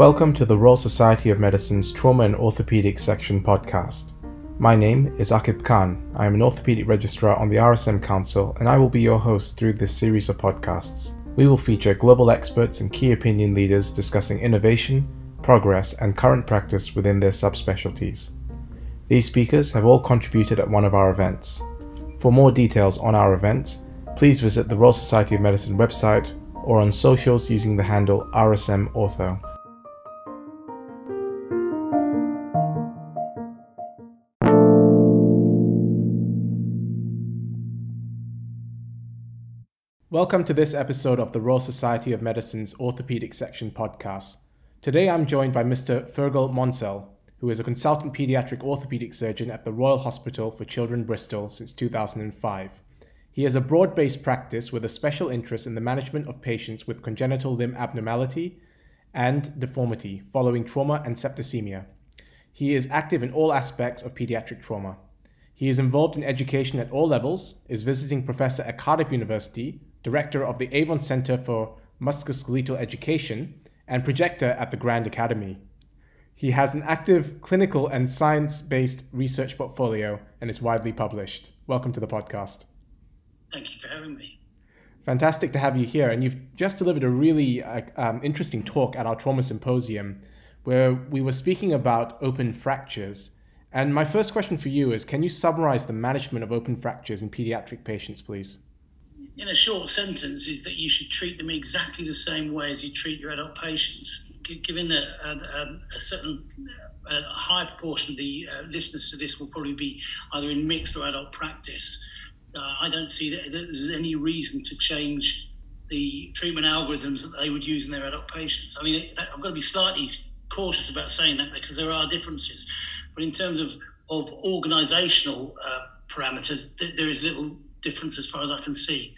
Welcome to the Royal Society of Medicine's Trauma and Orthopedic Section podcast. My name is Akib Khan. I am an orthopedic registrar on the RSM Council, and I will be your host through this series of podcasts. We will feature global experts and key opinion leaders discussing innovation, progress, and current practice within their subspecialties. These speakers have all contributed at one of our events. For more details on our events, please visit the Royal Society of Medicine website or on socials using the handle RSM Ortho. Welcome to this episode of the Royal Society of Medicine's Orthopedic Section podcast. Today I'm joined by Mr. Fergal Monsell, who is a consultant pediatric orthopedic surgeon at the Royal Hospital for Children Bristol since 2005. He has a broad based practice with a special interest in the management of patients with congenital limb abnormality and deformity following trauma and septicemia. He is active in all aspects of pediatric trauma. He is involved in education at all levels, is visiting professor at Cardiff University, director of the Avon Centre for Musculoskeletal Education, and projector at the Grand Academy. He has an active clinical and science based research portfolio and is widely published. Welcome to the podcast. Thank you for having me. Fantastic to have you here. And you've just delivered a really uh, um, interesting talk at our trauma symposium where we were speaking about open fractures. And my first question for you is can you summarize the management of open fractures in pediatric patients, please? In a short sentence, is that you should treat them exactly the same way as you treat your adult patients. Given that uh, um, a certain uh, a high proportion of the uh, listeners to this will probably be either in mixed or adult practice, uh, I don't see that there's any reason to change the treatment algorithms that they would use in their adult patients. I mean, I've got to be slightly cautious about saying that because there are differences. But in terms of, of organisational uh, parameters, th- there is little difference as far as I can see.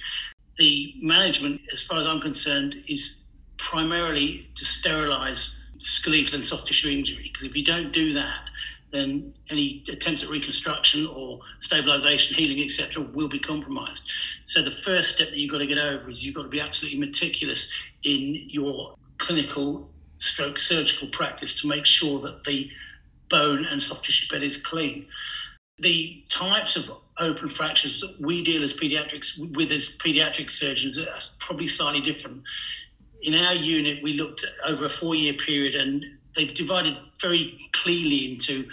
The management, as far as I'm concerned, is primarily to sterilise skeletal and soft tissue injury. Because if you don't do that, then any attempts at reconstruction or stabilization, healing, etc., will be compromised. So the first step that you've got to get over is you've got to be absolutely meticulous in your clinical stroke surgical practice to make sure that the bone and soft tissue bed is clean. The types of open fractures that we deal as pediatrics with as pediatric surgeons are probably slightly different. In our unit, we looked over a four-year period and they've divided very clearly into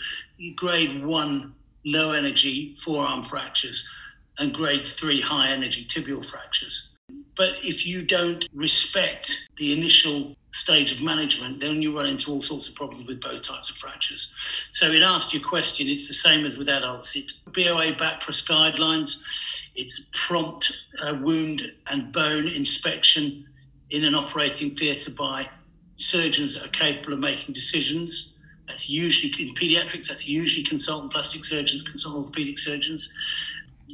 grade one low energy forearm fractures and grade three high energy tibial fractures. But if you don't respect the initial stage of management, then you run into all sorts of problems with both types of fractures. So, it to your question, it's the same as with adults. It's BOA BAPRAS guidelines, it's prompt uh, wound and bone inspection in an operating theatre by surgeons that are capable of making decisions. That's usually in pediatrics, that's usually consultant plastic surgeons, consultant orthopedic surgeons.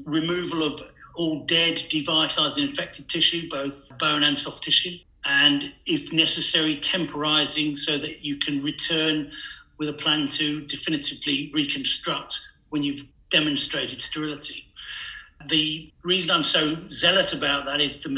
Removal of all dead, devitalized, and infected tissue, both bone and soft tissue. And if necessary, temporizing so that you can return with a plan to definitively reconstruct when you've demonstrated sterility. The reason I'm so zealous about that is the,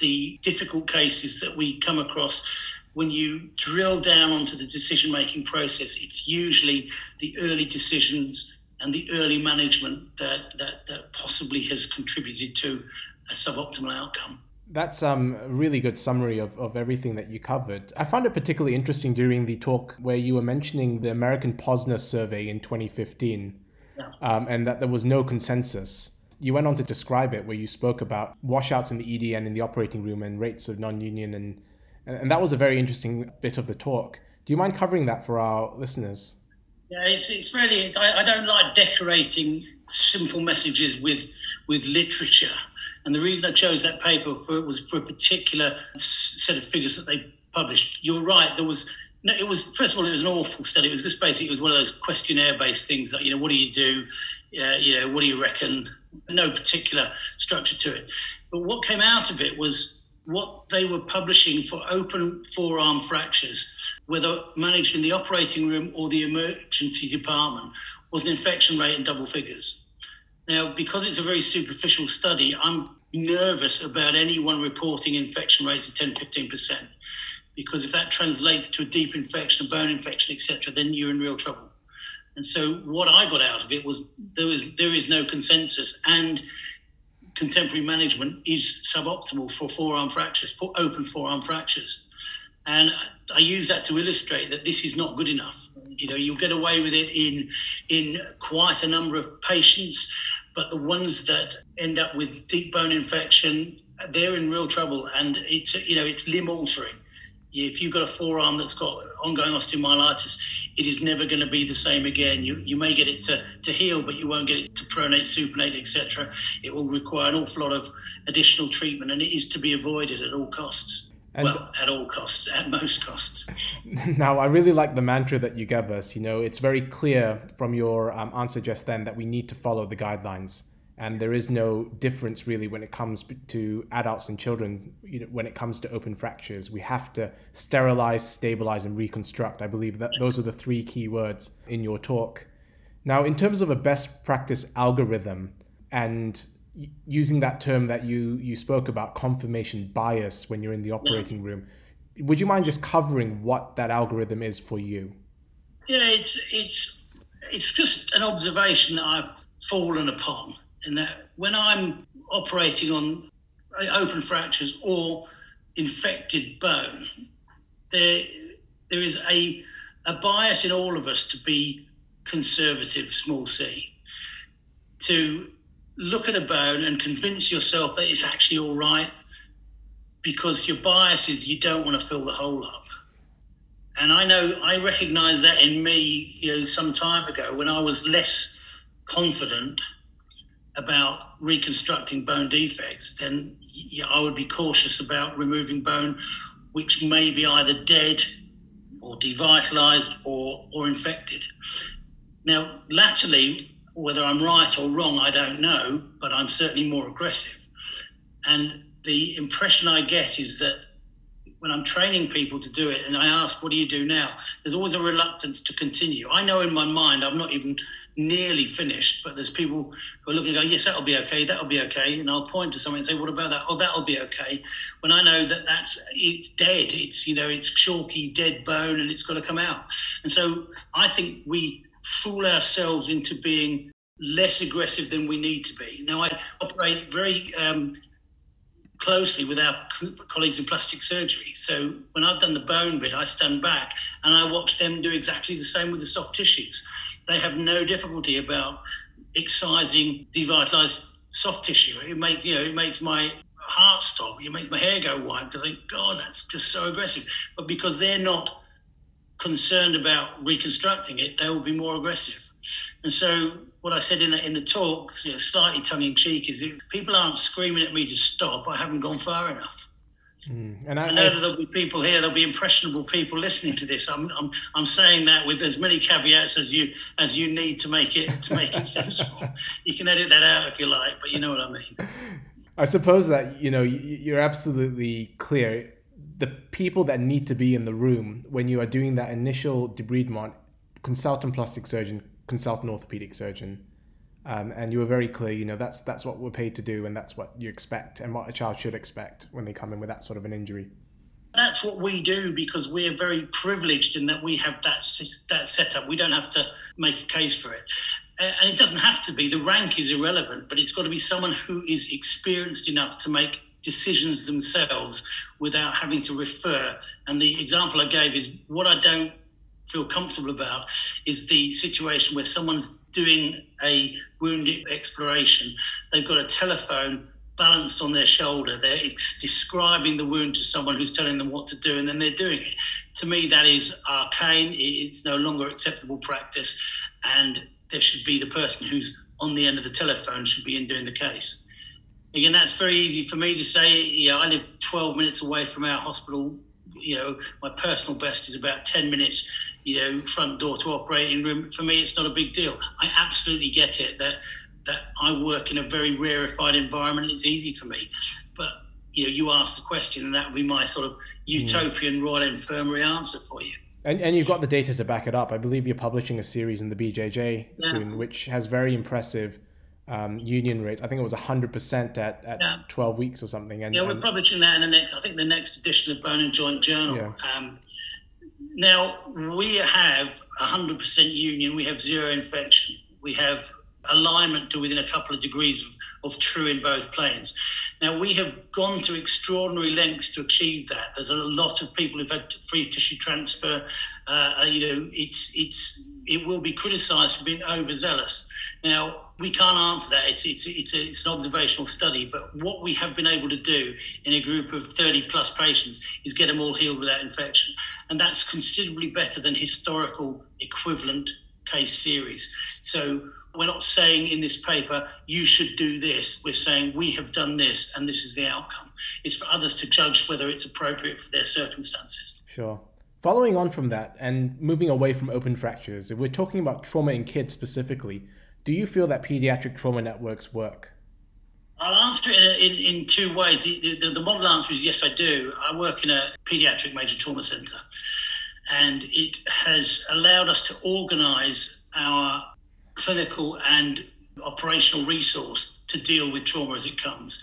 the difficult cases that we come across when you drill down onto the decision making process, it's usually the early decisions and the early management that, that, that possibly has contributed to a suboptimal outcome. That's um, a really good summary of, of everything that you covered. I found it particularly interesting during the talk where you were mentioning the American POSNA survey in 2015 yeah. um, and that there was no consensus. You went on to describe it where you spoke about washouts in the ED and in the operating room and rates of non union and and that was a very interesting bit of the talk. Do you mind covering that for our listeners? Yeah, it's, it's really, it's, I, I don't like decorating simple messages with, with literature. And the reason I chose that paper for was for a particular set of figures that they published. You're right. There was no, it was first of all it was an awful study. It was just basically it was one of those questionnaire based things like you know what do you do, uh, you know what do you reckon. No particular structure to it. But what came out of it was what they were publishing for open forearm fractures, whether managed in the operating room or the emergency department, was an infection rate in double figures. Now, because it's a very superficial study, I'm nervous about anyone reporting infection rates of 10 15%. because if that translates to a deep infection, a bone infection, etc., then you're in real trouble. And so what I got out of it was there was there is no consensus, and contemporary management is suboptimal for forearm fractures, for open forearm fractures. And I use that to illustrate that this is not good enough. You know, you'll get away with it in in quite a number of patients, but the ones that end up with deep bone infection, they're in real trouble, and it's you know it's limb altering if you've got a forearm that's got ongoing osteomyelitis, it is never going to be the same again. You, you may get it to, to heal, but you won't get it to pronate, supinate, etc. It will require an awful lot of additional treatment, and it is to be avoided at all costs. And well, at all costs, at most costs. Now, I really like the mantra that you gave us. You know, it's very clear from your um, answer just then that we need to follow the guidelines and there is no difference really when it comes to adults and children you know, when it comes to open fractures we have to sterilize stabilize and reconstruct i believe that those are the three key words in your talk now in terms of a best practice algorithm and using that term that you you spoke about confirmation bias when you're in the operating room would you mind just covering what that algorithm is for you? Yeah it's it's it's just an observation that i've fallen upon in that when I'm operating on uh, open fractures or infected bone, there there is a a bias in all of us to be conservative, small c, to look at a bone and convince yourself that it's actually all right because your bias is you don't want to fill the hole up. And I know I recognize that in me, you know, some time ago when I was less confident about reconstructing bone defects, then I would be cautious about removing bone which may be either dead or devitalized or, or infected. Now, latterly, whether I'm right or wrong, I don't know, but I'm certainly more aggressive. And the impression I get is that when I'm training people to do it and I ask, what do you do now? There's always a reluctance to continue. I know in my mind I'm not even nearly finished, but there's people who are looking and go, yes, that'll be okay, that'll be okay. And I'll point to something and say, what about that? Oh, that'll be okay. When I know that that's, it's dead, it's, you know, it's chalky, dead bone and it's got to come out. And so I think we fool ourselves into being less aggressive than we need to be. Now, I operate very um, closely with our colleagues in plastic surgery. So when I've done the bone bit, I stand back and I watch them do exactly the same with the soft tissues. They have no difficulty about excising devitalized soft tissue. It makes you know it makes my heart stop. It makes my hair go white because I think, God, that's just so aggressive. But because they're not concerned about reconstructing it, they will be more aggressive. And so what I said in the, in the talk, you know, slightly tongue in cheek, is if people aren't screaming at me to stop, I haven't gone far enough. Mm. And I, I know that there'll be people here, there'll be impressionable people listening to this. I'm, I'm, I'm saying that with as many caveats as you as you need to make it to make it sensible. you can edit that out if you like, but you know what I mean. I suppose that you know you're absolutely clear. The people that need to be in the room when you are doing that initial debridement, consultant plastic surgeon, consultant orthopedic surgeon. Um, and you were very clear, you know, that's that's what we're paid to do, and that's what you expect, and what a child should expect when they come in with that sort of an injury. That's what we do because we're very privileged in that we have that that setup. We don't have to make a case for it, and it doesn't have to be. The rank is irrelevant, but it's got to be someone who is experienced enough to make decisions themselves without having to refer. And the example I gave is what I don't feel comfortable about is the situation where someone's doing a wound exploration. They've got a telephone balanced on their shoulder. They're describing the wound to someone who's telling them what to do, and then they're doing it. To me, that is arcane. It's no longer acceptable practice, and there should be the person who's on the end of the telephone should be in doing the case. Again, that's very easy for me to say. Yeah, I live 12 minutes away from our hospital. You know, my personal best is about 10 minutes you know, front door to operating room. For me, it's not a big deal. I absolutely get it that that I work in a very rarefied environment. It's easy for me, but you know, you ask the question, and that would be my sort of mm. utopian Royal Infirmary answer for you. And, and you've got the data to back it up. I believe you're publishing a series in the BJJ yeah. soon, which has very impressive um, union rates. I think it was 100% at, at yeah. 12 weeks or something. And, yeah, we're and, publishing that in the next, I think the next edition of Bone and Joint Journal. Yeah. Um, now, we have 100% union, we have zero infection, we have alignment to within a couple of degrees of, of true in both planes. Now, we have gone to extraordinary lengths to achieve that. There's a lot of people who've had free tissue transfer. Uh, you know, it's, it's, it will be criticised for being overzealous. Now, we can't answer that. It's, it's, it's, a, it's an observational study, but what we have been able to do in a group of 30 plus patients is get them all healed without infection. And that's considerably better than historical equivalent case series. So we're not saying in this paper, you should do this. We're saying we have done this and this is the outcome. It's for others to judge whether it's appropriate for their circumstances. Sure. Following on from that and moving away from open fractures, if we're talking about trauma in kids specifically, do you feel that pediatric trauma networks work? I'll answer it in, in, in two ways. The, the, the, model answer is yes, I do. I work in a pediatric major trauma centre, and it has allowed us to organise our clinical and operational resource to deal with trauma as it comes.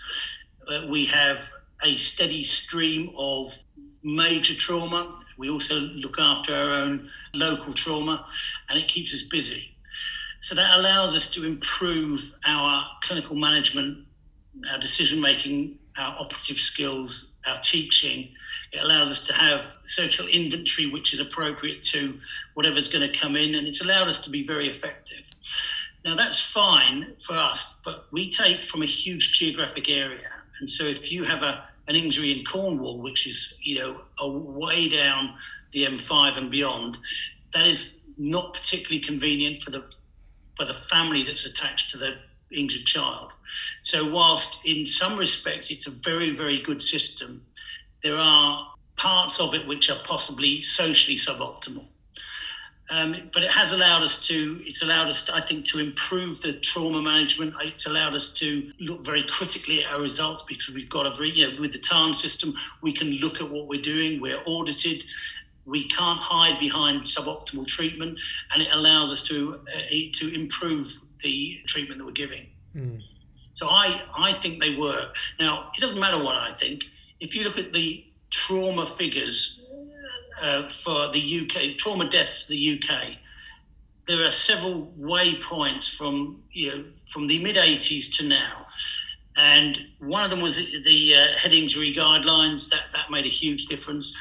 Uh, we have a steady stream of major trauma. We also look after our own local trauma, and it keeps us busy. So that allows us to improve our clinical management, our decision making, our operative skills, our teaching. It allows us to have social inventory which is appropriate to whatever's going to come in, and it's allowed us to be very effective. Now, that's fine for us, but we take from a huge geographic area. And so if you have a, an injury in Cornwall, which is, you know, a way down the M5 and beyond, that is not particularly convenient for the for the family that's attached to the injured child. So, whilst in some respects it's a very, very good system, there are parts of it which are possibly socially suboptimal. Um, but it has allowed us to, it's allowed us, to, I think, to improve the trauma management. It's allowed us to look very critically at our results because we've got a very, you know, with the TARN system, we can look at what we're doing. We're audited we can't hide behind suboptimal treatment, and it allows us to uh, to improve the treatment that we're giving. Mm. So I I think they work. Now it doesn't matter what I think. If you look at the trauma figures uh, for the UK, trauma deaths for the UK, there are several waypoints from you know from the mid 80s to now. And one of them was the uh, head injury guidelines. That that made a huge difference.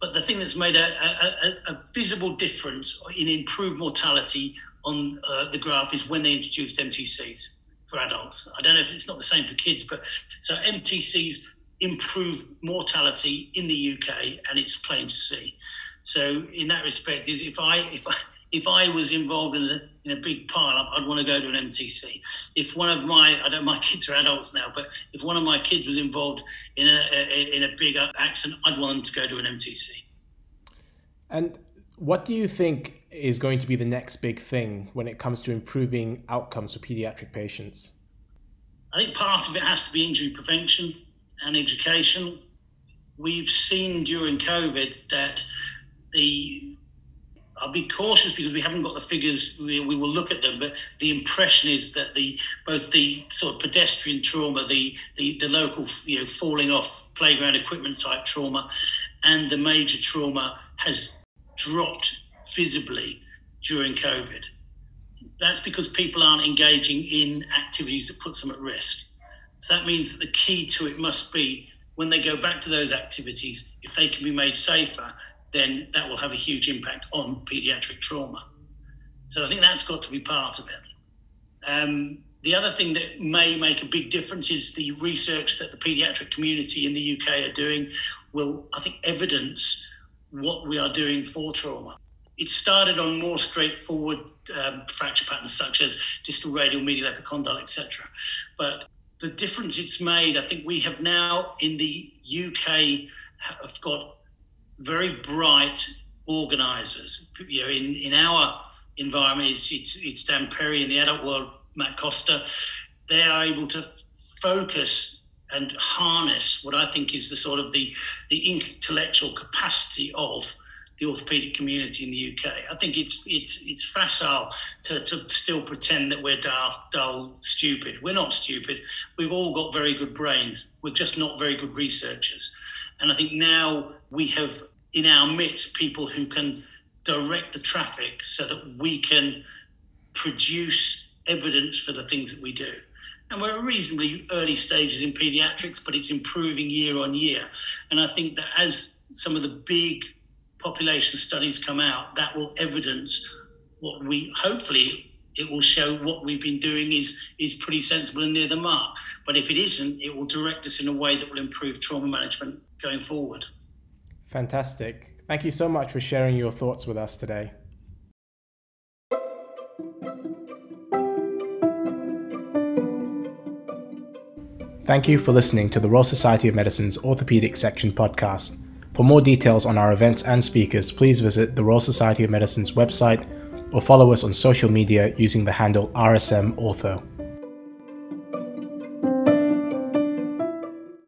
But the thing that's made a, a, a visible difference in improved mortality on uh, the graph is when they introduced MTCs for adults. I don't know if it's not the same for kids, but so MTCs improve mortality in the UK, and it's plain to see. So in that respect, is if I if I if I was involved in a, in a big pile up, I'd want to go to an MTC. If one of my, I don't, my kids are adults now, but if one of my kids was involved in a, a in a big accident, I'd want them to go to an MTC. And what do you think is going to be the next big thing when it comes to improving outcomes for pediatric patients? I think part of it has to be injury prevention and education. We've seen during COVID that the I'll be cautious because we haven't got the figures. We, we, will look at them, but the impression is that the both the sort of pedestrian trauma, the the, the local you know falling off playground equipment type trauma, and the major trauma has dropped visibly during COVID. That's because people aren't engaging in activities that puts them at risk. So that means that the key to it must be when they go back to those activities, if they can be made safer, then that will have a huge impact on paediatric trauma. So I think that's got to be part of it. Um, the other thing that may make a big difference is the research that the paediatric community in the UK are doing will, I think, evidence what we are doing for trauma. It started on more straightforward um, fracture patterns such as distal radial, medial epicondyle, etc. But the difference it's made, I think we have now in the UK have got very bright organisers. You know, in, in our environment, it's, it's, it's Dan Perry in the adult world, Matt Costa. They are able to focus and harness what I think is the sort of the, the intellectual capacity of the orthopedic community in the UK. I think it's it's it's facile to, to still pretend that we're daft, dull, stupid. We're not stupid. We've all got very good brains. We're just not very good researchers. And I think now we have in our midst people who can direct the traffic so that we can produce evidence for the things that we do. And we're at reasonably early stages in pediatrics, but it's improving year on year. And I think that as some of the big population studies come out, that will evidence what we hopefully it will show what we've been doing is is pretty sensible and near the mark. But if it isn't, it will direct us in a way that will improve trauma management going forward. Fantastic. Thank you so much for sharing your thoughts with us today. Thank you for listening to the Royal Society of Medicine's Orthopedic Section podcast. For more details on our events and speakers, please visit the Royal Society of Medicine's website or follow us on social media using the handle RSM Ortho.